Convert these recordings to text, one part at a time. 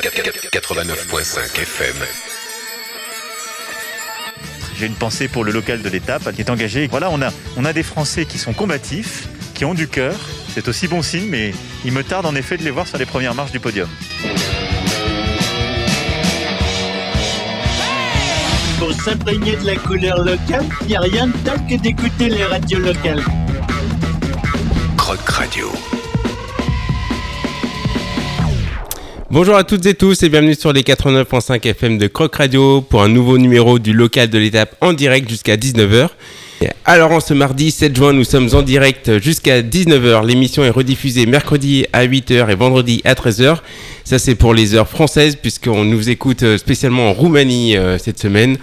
89.5 FM. J'ai une pensée pour le local de l'étape qui est engagé. Voilà, on a, on a des Français qui sont combatifs, qui ont du cœur. C'est aussi bon signe, mais il me tarde en effet de les voir sur les premières marches du podium. Pour s'imprégner de la couleur locale, il n'y a rien de tel que d'écouter les radios locales. Croc Radio. Bonjour à toutes et tous et bienvenue sur les 89.5 FM de Croc Radio pour un nouveau numéro du local de l'étape en direct jusqu'à 19h. Alors en ce mardi 7 juin, nous sommes en direct jusqu'à 19h. L'émission est rediffusée mercredi à 8h et vendredi à 13h. Ça c'est pour les heures françaises puisqu'on nous écoute euh, spécialement en Roumanie euh, cette semaine.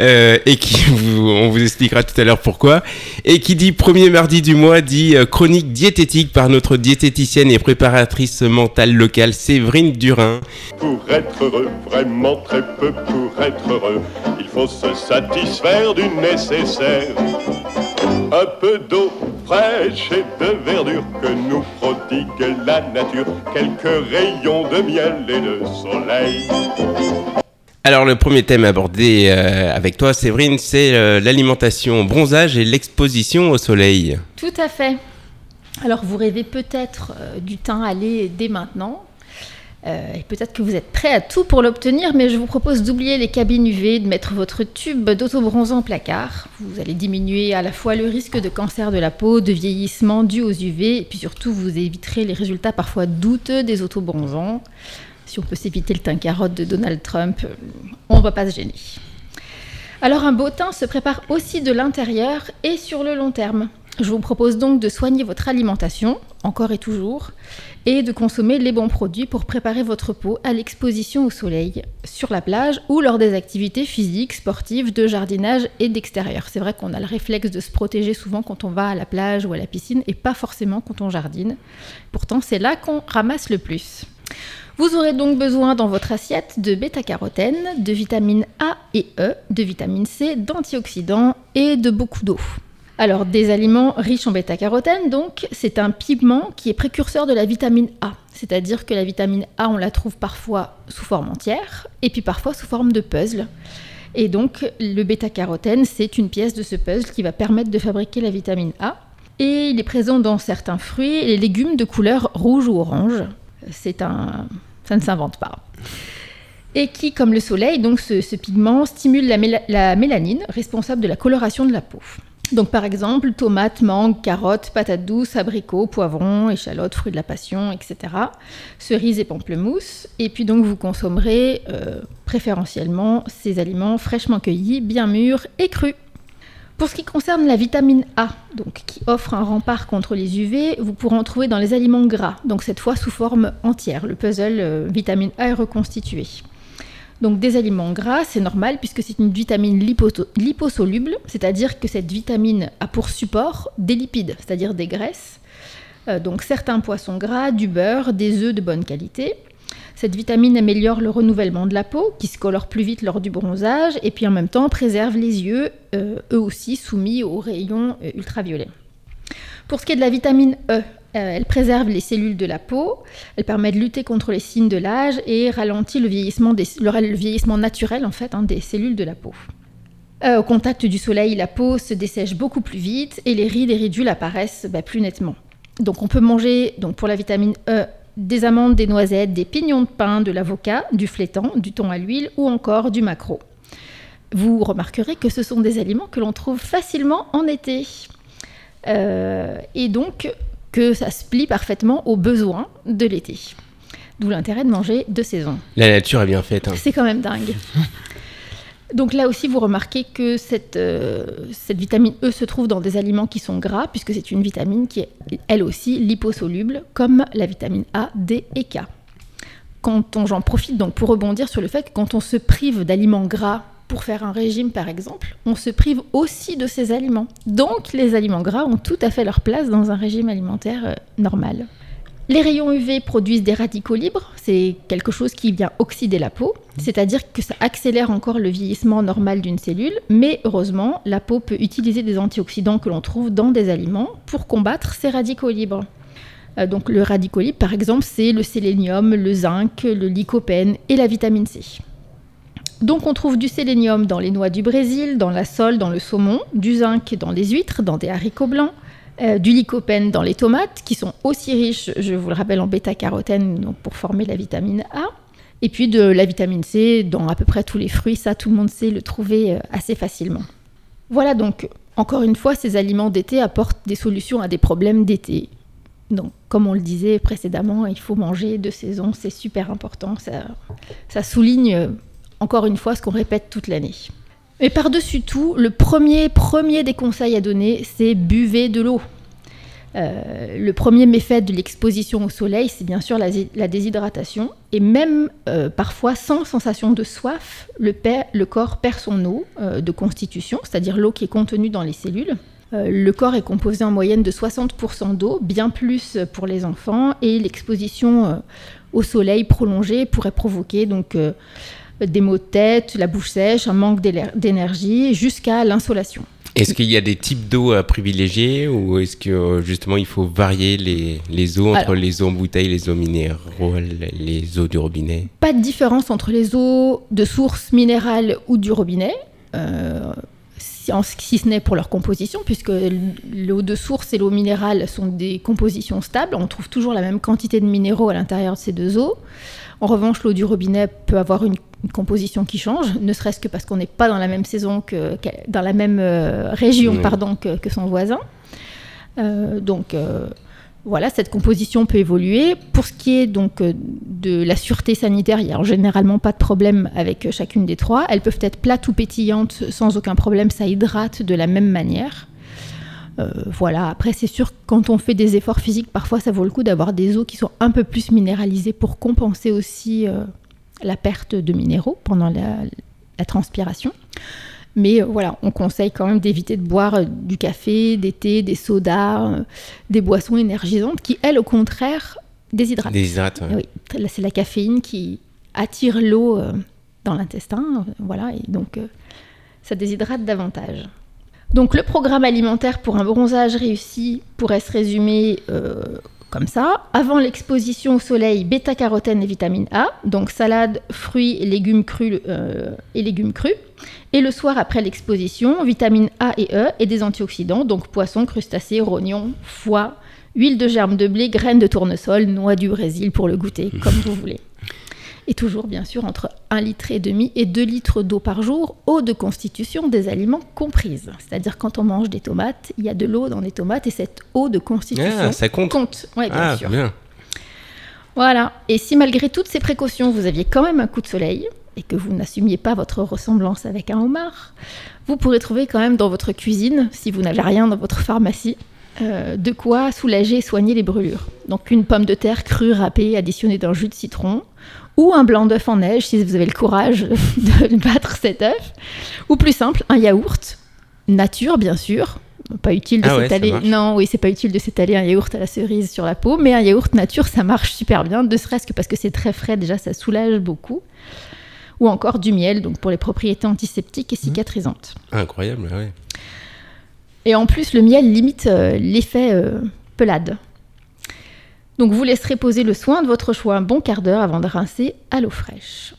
Euh, et qui on vous expliquera tout à l'heure pourquoi. Et qui dit premier mardi du mois dit chronique diététique par notre diététicienne et préparatrice mentale locale Séverine Durin. Pour être heureux, vraiment très peu pour être heureux, il faut se satisfaire du nécessaire. Un peu d'eau fraîche et de verdure que nous prodigue la nature, quelques rayons de miel et de soleil. Alors le premier thème abordé euh, avec toi Séverine, c'est euh, l'alimentation, bronzage et l'exposition au soleil. Tout à fait. Alors vous rêvez peut-être euh, du teint aller dès maintenant. Et peut-être que vous êtes prêt à tout pour l'obtenir, mais je vous propose d'oublier les cabines UV, de mettre votre tube d'autobronzant au placard. Vous allez diminuer à la fois le risque de cancer de la peau, de vieillissement dû aux UV, et puis surtout vous éviterez les résultats parfois douteux des autobronzants si on peut s'éviter le teint carotte de Donald Trump, euh, on ne va pas se gêner. Alors un beau teint se prépare aussi de l'intérieur et sur le long terme. Je vous propose donc de soigner votre alimentation, encore et toujours, et de consommer les bons produits pour préparer votre peau à l'exposition au soleil, sur la plage ou lors des activités physiques, sportives, de jardinage et d'extérieur. C'est vrai qu'on a le réflexe de se protéger souvent quand on va à la plage ou à la piscine et pas forcément quand on jardine. Pourtant, c'est là qu'on ramasse le plus. Vous aurez donc besoin dans votre assiette de bêta-carotène, de vitamines A et E, de vitamine C, d'antioxydants et de beaucoup d'eau. Alors, des aliments riches en bêta-carotène, donc, c'est un pigment qui est précurseur de la vitamine A. C'est-à-dire que la vitamine A, on la trouve parfois sous forme entière et puis parfois sous forme de puzzle. Et donc, le bêta-carotène, c'est une pièce de ce puzzle qui va permettre de fabriquer la vitamine A. Et il est présent dans certains fruits et les légumes de couleur rouge ou orange c'est un, ça ne s'invente pas. Et qui, comme le soleil, donc ce, pigment stimule la, mélanine, responsable de la coloration de la peau. Donc par exemple, tomates, mangue, carottes, patates douces, abricots, poivrons, échalotes, fruits de la passion, etc. Cerises et pamplemousses. Et puis donc vous consommerez euh, préférentiellement ces aliments fraîchement cueillis, bien mûrs et crus. Pour ce qui concerne la vitamine A, donc, qui offre un rempart contre les UV, vous pourrez en trouver dans les aliments gras, donc cette fois sous forme entière. Le puzzle euh, vitamine A est reconstitué. Donc des aliments gras, c'est normal puisque c'est une vitamine liposoluble, c'est-à-dire que cette vitamine a pour support des lipides, c'est-à-dire des graisses. Euh, donc certains poissons gras, du beurre, des œufs de bonne qualité. Cette vitamine améliore le renouvellement de la peau, qui se colore plus vite lors du bronzage, et puis en même temps préserve les yeux, euh, eux aussi soumis aux rayons euh, ultraviolets. Pour ce qui est de la vitamine E, euh, elle préserve les cellules de la peau, elle permet de lutter contre les signes de l'âge et ralentit le vieillissement, naturel hein, des cellules de la peau. au contact du soleil, la peau se dessèche beaucoup plus vite et les rides et ridules apparaissent bah, plus nettement. Donc on peut manger donc pour la vitamine E des amandes, des noisettes, des pignons de pain, de l'avocat, du flétan, du thon à l'huile ou encore du maquereau. Vous remarquerez que ce sont des aliments que l'on trouve facilement en été. Euh, et donc que ça se plie parfaitement aux besoins de l'été. D'où l'intérêt de manger de saison. La nature est bien faite. Hein. C'est quand même dingue. Donc là aussi, vous remarquez que cette, euh, cette, vitamine E se trouve dans des aliments qui sont gras, puisque c'est une vitamine qui est elle aussi liposoluble, comme la vitamine A, D et K. Quand on, j'en profite donc pour rebondir sur le fait que quand on se prive d'aliments gras pour faire un régime par exemple, on se prive aussi de ces aliments. Donc les aliments gras ont tout à fait leur place dans un régime alimentaire euh, normal. Les rayons UV produisent des radicaux libres, c'est quelque chose qui vient oxyder la peau, c'est-à-dire que ça accélère encore le vieillissement normal d'une cellule, mais heureusement, la peau peut utiliser des antioxydants que l'on trouve dans des aliments pour combattre ces radicaux libres. Euh, donc le radicaux libres, par exemple, c'est le sélénium, le zinc, le lycopène et la vitamine C. Donc on trouve du sélénium dans les noix du Brésil, dans la sole, dans le saumon, du zinc dans les huîtres, dans des haricots blancs, euh, du lycopène dans les tomates, qui sont aussi riches, je vous le rappelle, en bêta-carotène pour former la vitamine A. Et puis de la vitamine C dans à peu près tous les fruits, ça tout le monde sait le trouver euh, assez facilement. Voilà donc, encore une fois, ces aliments d'été apportent des solutions à des problèmes d'été. Donc, comme on le disait précédemment, il faut manger de saison, c'est super important. Ça, ça souligne euh, encore une fois ce qu'on répète toute l'année. Mais par-dessus tout, le premier, premier des conseils à donner, c'est buvez de l'eau. Euh, le premier méfait de l'exposition au soleil, c'est bien sûr la, déshydratation. Et même euh, parfois sans sensation de soif, le, corps perd son eau euh, de constitution, c'est-à-dire l'eau qui est contenue dans les cellules. Le corps est composé en moyenne de 60% d'eau, bien plus pour les enfants, et l'exposition au soleil prolongée pourrait provoquer donc des maux de tête, la bouche sèche, un manque d'énergie, jusqu'à l'insolation. Est-ce qu'il y a des types d'eau à privilégier ou est-ce que euh, justement il faut varier les, les eaux entre Alors- les eaux en bouteille, les eaux minérales, les eaux du robinet? Pas de différence entre les eaux de source minérale ou du robinet, euh, si, en- si ce n'est pour leur composition, puisque l'eau de source et l'eau minérale sont des compositions stables. On trouve toujours la même quantité de minéraux à l'intérieur de ces deux eaux. En revanche, l'eau du robinet peut avoir une, une composition qui change, ne serait-ce que parce qu'on n'est pas dans la même saison que, que- dans la même euh, région, pardon, que, que son voisin. Euh, donc euh, voilà, cette composition peut évoluer. Pour ce qui est donc de la sûreté sanitaire, il n'y a généralement pas de problème avec chacune des trois. Elles peuvent être plates ou pétillantes sans aucun problème, ça hydrate de la même manière. Euh, voilà, après c'est sûr que quand on fait des efforts physiques, parfois ça vaut le coup d'avoir des eaux qui sont un peu plus minéralisées pour compenser aussi euh, la perte de minéraux pendant la, la transpiration. Mais euh, voilà, on conseille quand même d'éviter de boire du café, des thés, des sodas, des boissons énergisantes qui, elles, au contraire, déshydratent. Ouais. Oui, c'est la caféine qui attire l'eau dans l'intestin, voilà, et donc ça déshydrate davantage. Donc le programme alimentaire pour un bronzage réussi pourrait se résumer euh, comme ça. Avant l'exposition au soleil, bêta-carotène et vitamine A, donc salade, fruits, légumes crus euh, et légumes crus. Et le soir après l'exposition, vitamine A et E et des antioxydants, donc poissons, crustacés, rognons, foie, huile de germe de blé, graines de tournesol, noix du Brésil pour le goûter, comme vous voulez. Et toujours, bien sûr, entre 1 litre et demi et 2 litres d'eau par jour, eau de constitution des aliments comprise. C'est-à-dire quand on mange des tomates, il y a de l'eau dans les tomates et cette eau de constitution Ah, ça compte. compte. Bien Ah, sûr. bien. Voilà. Et si malgré toutes ces précautions, vous aviez quand même un coup de soleil et que vous n'assumiez pas votre ressemblance avec un homard, vous pourrez trouver quand même dans votre cuisine, si vous n'avez rien dans votre pharmacie, euh, de quoi soulager et soigner les brûlures. Donc une pomme de terre crue râpée additionnée d'un jus de citron, ou un blanc d'œuf en neige si vous avez le courage de battre cet œuf, ou plus simple, un yaourt nature bien sûr. Pas utile de Ah s'étaler. non, oui, c'est pas utile de s'étaler un yaourt à la cerise sur la peau, mais un yaourt nature, ça marche super bien, ne serait-ce que parce que c'est très frais, déjà ça soulage beaucoup. Ou encore du miel, donc pour les propriétés antiseptiques et Mmh. cicatrisantes. Incroyable, ouais. Et en plus, le miel limite euh, l'effet euh, pelade. Donc vous laisserez poser le soin de votre choix un bon quart d'heure avant de rincer à l'eau fraîche.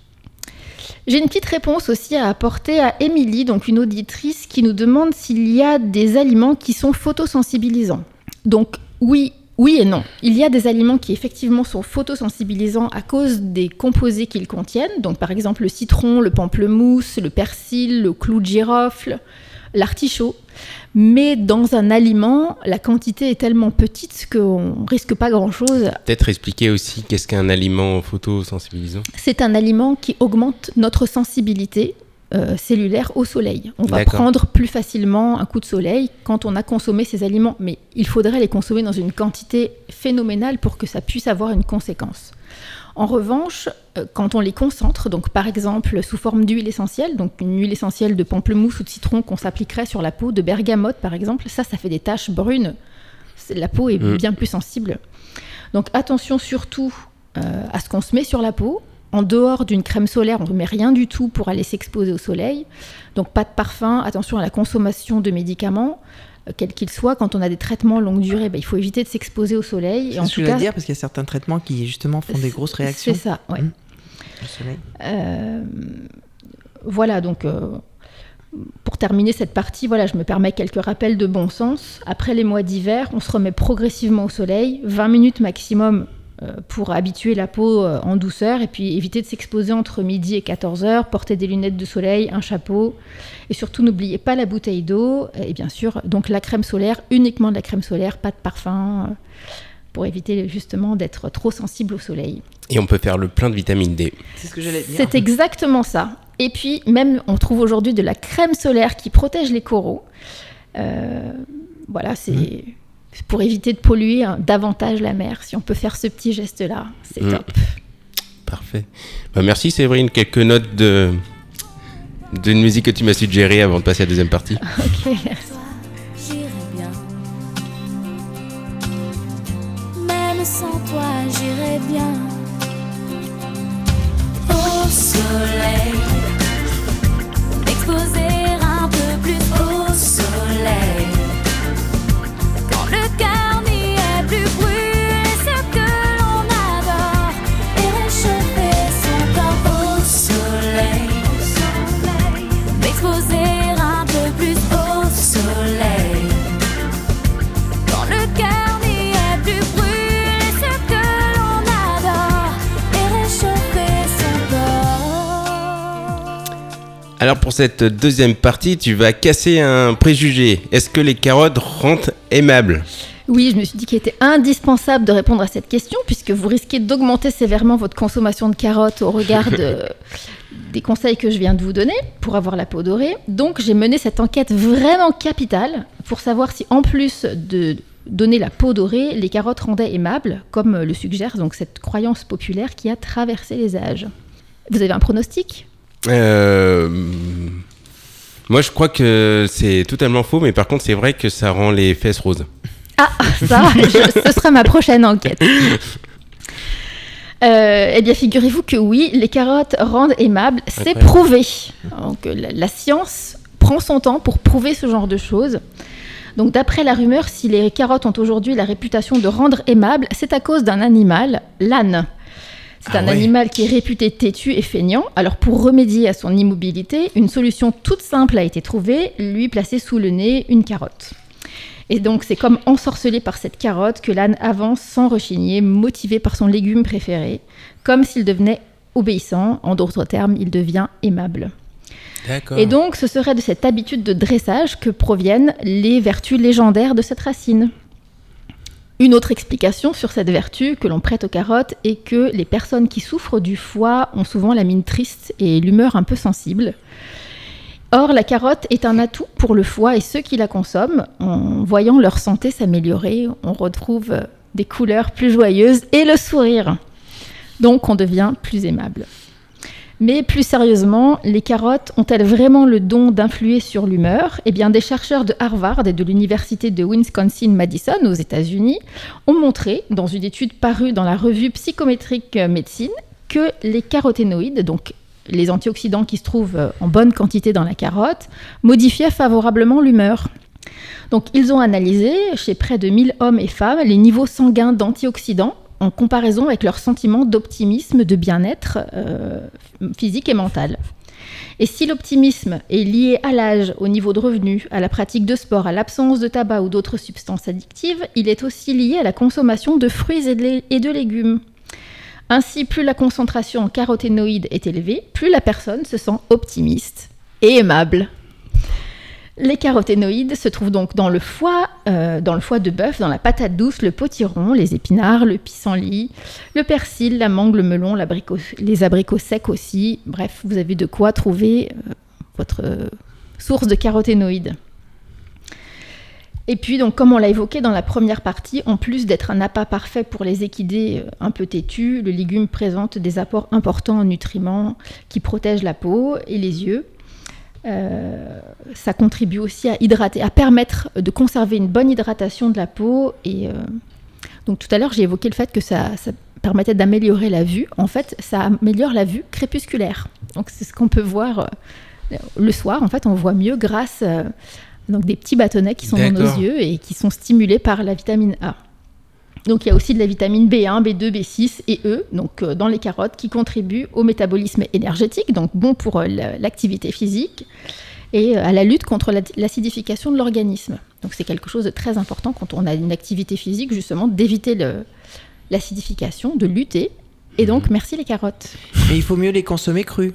J'ai une petite réponse aussi à apporter à Émilie, donc une auditrice qui nous demande s'il y a des aliments qui sont photosensibilisants. Donc oui, oui et non. Il y a des aliments qui effectivement sont photosensibilisants à cause des composés qu'ils contiennent. Donc par exemple le citron, le pamplemousse, le persil, le clou de girofle, l'artichaut. Mais dans un aliment, la quantité est tellement petite qu'on risque pas grand-chose. Peut-être expliquer aussi qu'est-ce qu'un aliment photosensibilisant. C'est un aliment qui augmente notre sensibilité euh, cellulaire au soleil. On va prendre plus facilement un coup de soleil quand on a consommé ces aliments, mais il faudrait les consommer dans une quantité phénoménale pour que ça puisse avoir une conséquence. En revanche, euh, quand on les concentre, donc par exemple sous forme d'huile essentielle, donc une huile essentielle de pamplemousse ou de citron qu'on s'appliquerait sur la peau, de bergamote par exemple, ça, ça fait des taches brunes. La peau est Mm. bien plus sensible. Donc attention surtout euh, à ce qu'on se met sur la peau. En dehors d'une crème solaire, on ne met rien du tout pour aller s'exposer au soleil. Donc pas de parfum, attention à la consommation de médicaments. Quel qu'il soit. Quand on a des traitements longue durée, bah, il faut éviter de s'exposer au soleil. Et en ce que tout je voulais cas, dire parce qu'il y a certains traitements qui justement font des grosses réactions C'est ça, soleil. Euh, voilà, donc euh, pour terminer cette partie, voilà, je me permets quelques rappels de bon sens. Après les mois d'hiver, on se remet progressivement au soleil, 20 minutes maximum pour habituer la peau euh, en douceur et puis éviter de s'exposer entre midi et 14 heures, porter des lunettes de soleil, un chapeau et surtout n'oubliez pas la bouteille d'eau et bien sûr donc la crème solaire, uniquement de la crème solaire, pas de parfum euh, pour éviter justement d'être trop sensible au soleil. Et on peut faire le plein de vitamine D. C'est ce que j'allais dire. C'est exactement ça. Et puis, même, on trouve aujourd'hui de la crème solaire qui protège les coraux. Euh, voilà, c'est c'est pour éviter de polluer hein, davantage la mer. Si on peut faire ce petit geste-là, c'est Mm. top. Parfait. Bah, merci Séverine. Quelques notes de d'une musique que tu m'as suggérée avant de passer à la deuxième partie. Ok, merci. Alors pour cette deuxième partie, tu vas casser un préjugé. Est-ce que les carottes rendent aimables? Oui, je me suis dit qu'il était indispensable de répondre à cette question puisque vous risquez d'augmenter sévèrement votre consommation de carottes au regard de- des conseils que je viens de vous donner pour avoir la peau dorée. Donc j'ai mené cette enquête vraiment capitale pour savoir si en plus de donner la peau dorée, les carottes rendaient aimables, comme le suggère donc cette croyance populaire qui a traversé les âges. Vous avez un pronostic? Euh, Moi je crois que c'est totalement faux, mais par contre c'est vrai que ça rend les fesses roses. Ah, ça, je- ce sera ma prochaine enquête. Euh, eh bien, figurez-vous que oui, les carottes rendent aimables, c'est prouvé. Donc, euh, la, la science prend son temps pour prouver ce genre de choses. Donc, d'après la rumeur, si les carottes ont aujourd'hui la réputation de rendre aimables, c'est à cause d'un animal, l'âne. C'est Ah un ouais. animal qui est réputé têtu et feignant. Alors, pour remédier à son immobilité, une solution toute simple a été trouvée lui placer sous le nez une carotte. Et donc, c'est comme ensorcelé par cette carotte que l'âne avance sans rechigner, motivé par son légume préféré, comme s'il devenait obéissant. En d'autres termes, il devient aimable. Et donc, ce serait de cette habitude de dressage que proviennent les vertus légendaires de cette racine. Une autre explication sur cette vertu que l'on prête aux carottes est que les personnes qui souffrent du foie ont souvent la mine triste et l'humeur un peu sensible. Or, la carotte est un atout pour le foie et ceux qui la consomment. En voyant leur santé s'améliorer, on retrouve des couleurs plus joyeuses et le sourire. Donc, on devient plus aimable. Mais plus sérieusement, les carottes ont-elles vraiment le don d'influer sur l'humeur? Eh des chercheurs de Harvard et de l'université de Wisconsin-Madison aux États-Unis ont montré, dans une étude parue dans la revue Psychométrique Médecine, que les caroténoïdes, donc les antioxydants qui se trouvent euh, en bonne quantité dans la carotte, modifiaient favorablement l'humeur. Donc, ils ont analysé chez près de 1000 hommes et femmes les niveaux sanguins d'antioxydants en comparaison avec leur sentiment d'optimisme, de bien-être euh, physique et mental. Et si l'optimisme est lié à l'âge, au niveau de revenu, à la pratique de sport, à l'absence de tabac ou d'autres substances addictives, il est aussi lié à la consommation de fruits et de légumes. Ainsi, plus la concentration en caroténoïdes est élevée, plus la personne se sent optimiste et aimable. Les caroténoïdes se trouvent donc dans le foie, euh, dans le foie de bœuf, dans la patate douce, le potiron, les épinards, le pissenlit, le persil, la mangue, le melon, les abricots secs aussi. Bref, vous avez de quoi trouver euh, votre euh, source de caroténoïdes. Et puis, comme on l'a évoqué dans la première partie, en plus d'être un appât parfait pour les équidés un peu têtus, le légume présente des apports importants en nutriments qui protègent la peau et les yeux. Euh, ça contribue aussi à hydrater, à permettre de conserver une bonne hydratation de la peau. Et euh, donc tout à l'heure, j'ai évoqué le fait que ça, ça permettait d'améliorer la vue. En fait, ça améliore la vue crépusculaire. Donc c'est ce qu'on peut voir euh, le soir. En fait, on voit mieux grâce Donc des petits bâtonnets qui sont dans nos yeux et qui sont stimulés par la vitamine A. Donc il y a aussi de la vitamine B1, B2, B6 et E, donc euh, dans les carottes, qui contribuent au métabolisme énergétique, donc bon pour euh, la- l'activité physique et euh, à la lutte contre la- l'acidification de l'organisme. Donc c'est quelque chose de très important quand on a une activité physique, justement, d'éviter l'acidification, de lutter. Et donc merci les carottes. Mais il faut mieux les consommer crus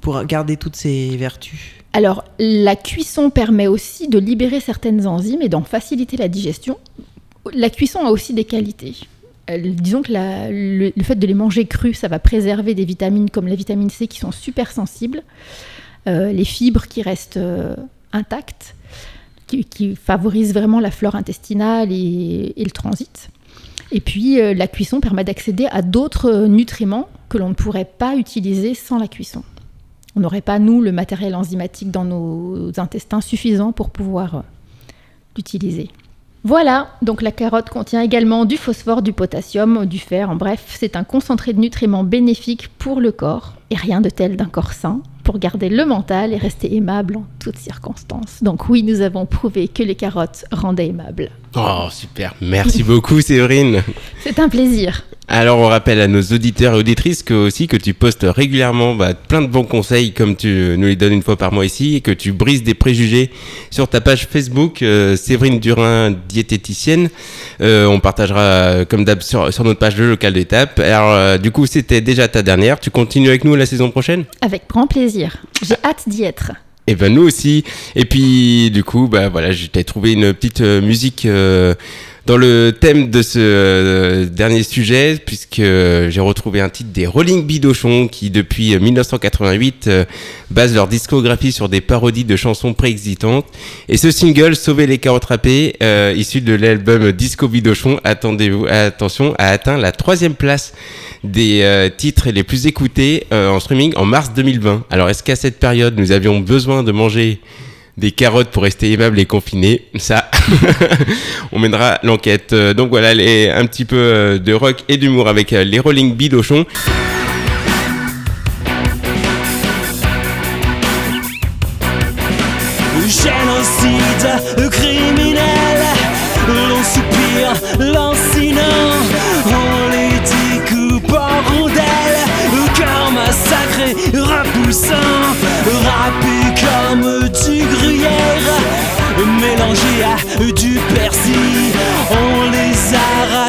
pour garder toutes ces vertus. Alors, la cuisson permet aussi de libérer certaines enzymes et d'en faciliter la digestion. La cuisson a aussi des qualités. Euh, disons que le, fait de les manger crus, ça va préserver des vitamines comme la vitamine C qui sont super sensibles, euh, les fibres qui restent euh, intactes, qui, favorisent vraiment la flore intestinale et, et le transit. Et puis, la cuisson permet d'accéder à d'autres nutriments que l'on ne pourrait pas utiliser sans la cuisson. On n'aurait pas, nous, le matériel enzymatique dans nos intestins suffisant pour pouvoir l'utiliser. Voilà, donc la carotte contient également du phosphore, du potassium, du fer, en bref, c'est un concentré de nutriments bénéfiques pour le corps, et rien de tel d'un corps sain, pour garder le mental et rester aimable en toutes circonstances. Donc oui, nous avons prouvé que les carottes rendaient aimable. Oh, super. Merci beaucoup, Séverine. C'est un plaisir. Alors, on rappelle à nos auditeurs et auditrices que aussi que tu postes régulièrement bah, plein de bons conseils comme tu nous les donnes une fois par mois ici et que tu brises des préjugés sur ta page Facebook euh, Séverine Durin diététicienne. Euh, on partagera euh, comme d'hab sur, sur notre page le local d'étape. Alors, euh, du coup, c'était déjà ta dernière. Tu continues avec nous la saison prochaine? Avec grand plaisir. J'ai hâte d'y être. Et ben nous aussi. Et puis du coup, bah voilà, je t'ai trouvé une petite musique euh, dans le thème de ce euh, dernier sujet, puisque euh, j'ai retrouvé un titre des Rolling Bidochon qui depuis euh, 1988 euh, basent leur discographie sur des parodies de chansons préexistantes. Et ce single, Sauver les carottes râpées, issu de l'album Disco Bidochon, attendez-vous, attention, a atteint la troisième place des titres les plus écoutés en streaming en mars 2020. Alors est-ce qu'à cette période nous avions besoin de manger des carottes pour rester aimables et confinés Ça, on mènera l'enquête. Euh, Donc voilà, les, un petit peu euh, de rock et d'humour avec euh, les Rolling Bidochon. Génocide criminel, l'on soupire, lancinant, on les découpe en rondelles, cœur massacré, repoussant, râpé comme mélangés à du persil. On les a